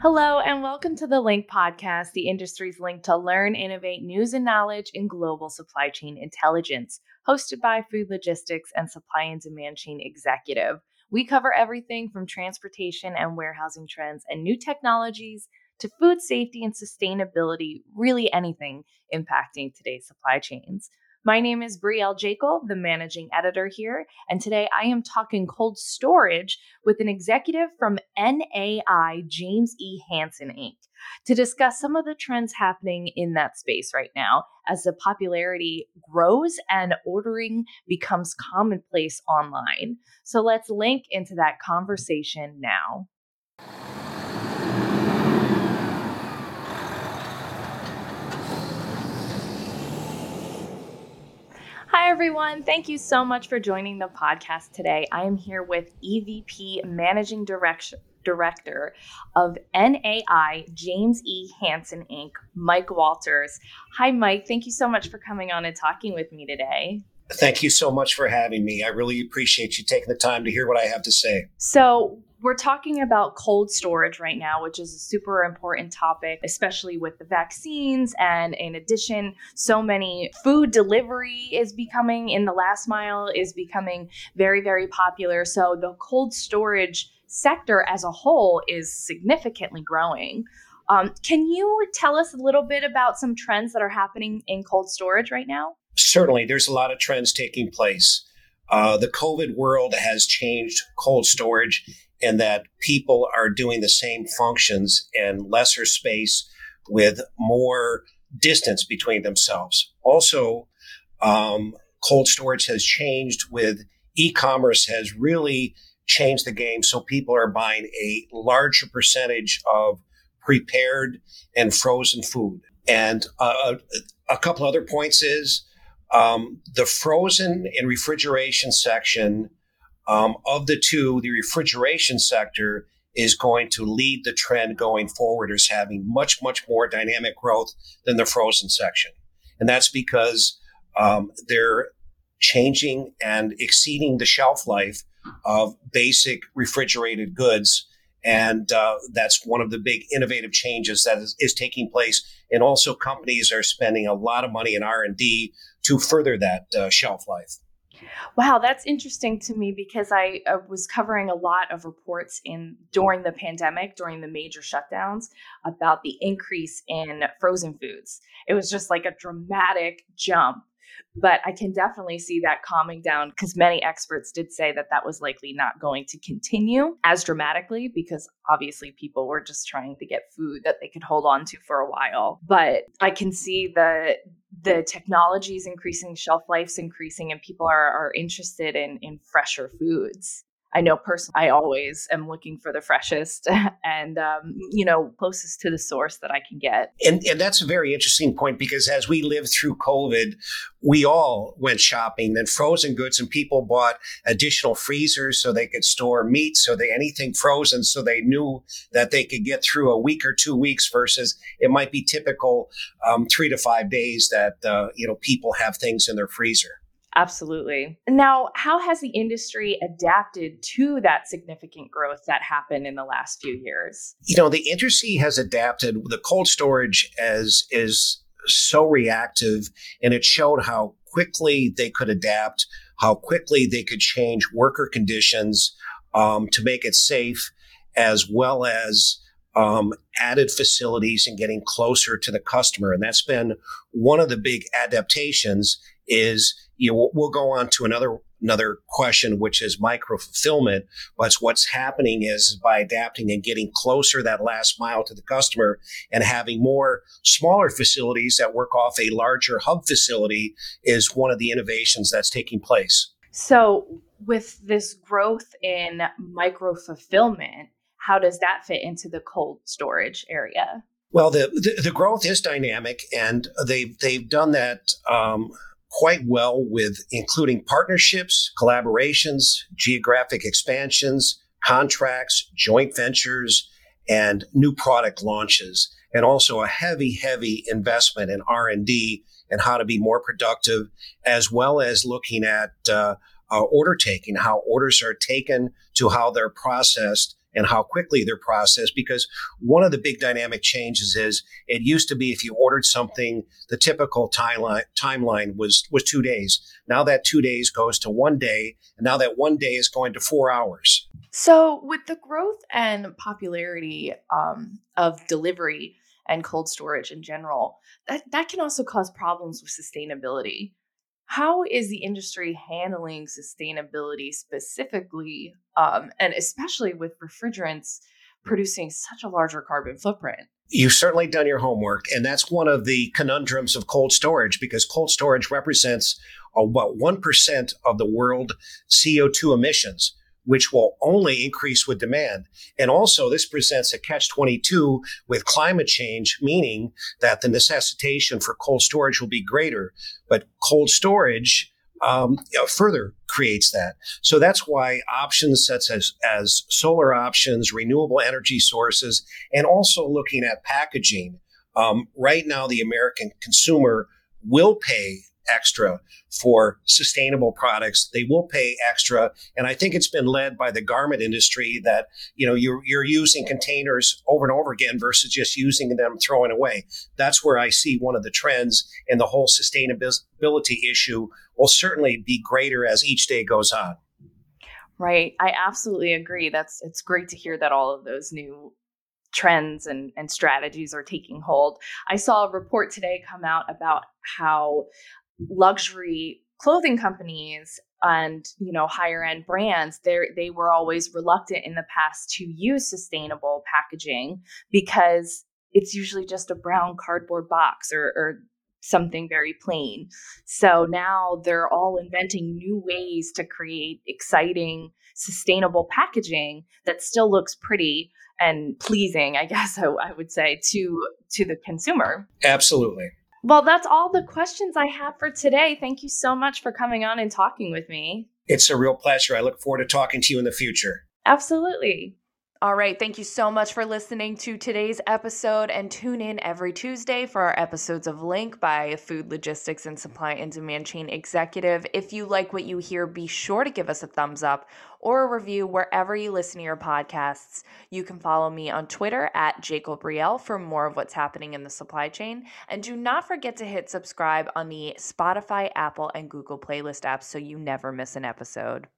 Hello, and welcome to the Link Podcast, the industry's link to learn, innovate, news, and knowledge in global supply chain intelligence, hosted by Food Logistics and Supply and Demand Chain Executive. We cover everything from transportation and warehousing trends and new technologies to food safety and sustainability, really anything impacting today's supply chains. My name is Brielle Jaekel, the managing editor here, and today I am talking cold storage with an executive from NAI James E. Hanson Inc. to discuss some of the trends happening in that space right now as the popularity grows and ordering becomes commonplace online. So let's link into that conversation now. Hi, everyone. Thank you so much for joining the podcast today. I am here with EVP Managing Director. Director of NAI James E. Hanson Inc., Mike Walters. Hi, Mike. Thank you so much for coming on and talking with me today. Thank you so much for having me. I really appreciate you taking the time to hear what I have to say. So, we're talking about cold storage right now, which is a super important topic, especially with the vaccines. And in addition, so many food delivery is becoming in the last mile is becoming very, very popular. So the cold storage sector as a whole is significantly growing. Um, can you tell us a little bit about some trends that are happening in cold storage right now? Certainly, there's a lot of trends taking place. Uh, the COVID world has changed cold storage and that people are doing the same functions in lesser space with more distance between themselves. Also, um, cold storage has changed with e-commerce has really changed the game. So people are buying a larger percentage of prepared and frozen food. And uh, a couple other points is um, the frozen and refrigeration section um, of the two, the refrigeration sector is going to lead the trend going forward as having much, much more dynamic growth than the frozen section. And that's because um, they're changing and exceeding the shelf life of basic refrigerated goods. And uh, that's one of the big innovative changes that is, is, taking place. And also companies are spending a lot of money in R&D to further that uh, shelf life. Wow, that's interesting to me because I uh, was covering a lot of reports in during the pandemic, during the major shutdowns, about the increase in frozen foods. It was just like a dramatic jump but I can definitely see that calming down because many experts did say that that was likely not going to continue as dramatically because obviously people were just trying to get food that they could hold on to for a while. But I can see the the technology is increasing, shelf life's increasing, and people are, are interested in in fresher foods. I know personally, I always am looking for the freshest and, um, you know, closest to the source that I can get. And, and that's a very interesting point because as we lived through COVID, we all went shopping and frozen goods and people bought additional freezers so they could store meat. So they, anything frozen. So they knew that they could get through a week or two weeks versus it might be typical um, three to five days that, uh, you know, people have things in their freezer. Absolutely. Now, how has the industry adapted to that significant growth that happened in the last few years? You know, the industry has adapted. The cold storage as is so reactive, and it showed how quickly they could adapt, how quickly they could change worker conditions um, to make it safe, as well as um, added facilities and getting closer to the customer. And that's been one of the big adaptations is you know, we'll go on to another another question, which is micro fulfillment. But what's happening is by adapting and getting closer that last mile to the customer and having more smaller facilities that work off a larger hub facility is one of the innovations that's taking place. So, with this growth in micro fulfillment, how does that fit into the cold storage area? Well, the, the, the growth is dynamic, and they've they've done that um, quite well with including partnerships, collaborations, geographic expansions, contracts, joint ventures, and new product launches, and also a heavy, heavy investment in R and D and how to be more productive, as well as looking at uh, uh, order taking, how orders are taken to how they're processed and how quickly they're processed. Because one of the big dynamic changes is it used to be if you ordered something, the typical timeline timeline was was two days. Now that two days goes to one day, and now that one day is going to four hours. So, with the growth and popularity um, of delivery and cold storage in general, that, that can also cause problems with sustainability. How is the industry handling sustainability specifically, um, and especially with refrigerants producing such a larger carbon footprint? You've certainly done your homework, and that's one of the conundrums of cold storage because cold storage represents about 1% of the world CO2 emissions which will only increase with demand. And also, this presents a catch 22 with climate change, meaning that the necessitation for cold storage will be greater. But cold storage um, you know, further creates that. So that's why options such as, as solar options, renewable energy sources, and also looking at packaging. Um, right now, the American consumer will pay extra for sustainable products. They will pay extra. And I think it's been led by the garment industry that, you know, you're, you're using containers over and over again versus just using them, throwing away. That's where I see one of the trends and the whole sustainability issue will certainly be greater as each day goes on. Right. I absolutely agree. That's it's great to hear that all of those new trends and, and strategies are taking hold. I saw a report today come out about how luxury clothing companies and you know higher end brands they they were always reluctant in the past to use sustainable packaging because it's usually just a brown cardboard box or, or something very plain. So now they're all inventing new ways to create exciting sustainable packaging that still looks pretty and pleasing i guess I, I would say to to the consumer. Absolutely well, that's all the questions I have for today. Thank you so much for coming on and talking with me. It's a real pleasure. I look forward to talking to you in the future. Absolutely. All right. Thank you so much for listening to today's episode and tune in every Tuesday for our episodes of Link by Food Logistics and Supply and Demand Chain Executive. If you like what you hear, be sure to give us a thumbs up or a review wherever you listen to your podcasts. You can follow me on Twitter at Jacob Riel for more of what's happening in the supply chain. And do not forget to hit subscribe on the Spotify, Apple, and Google playlist apps so you never miss an episode.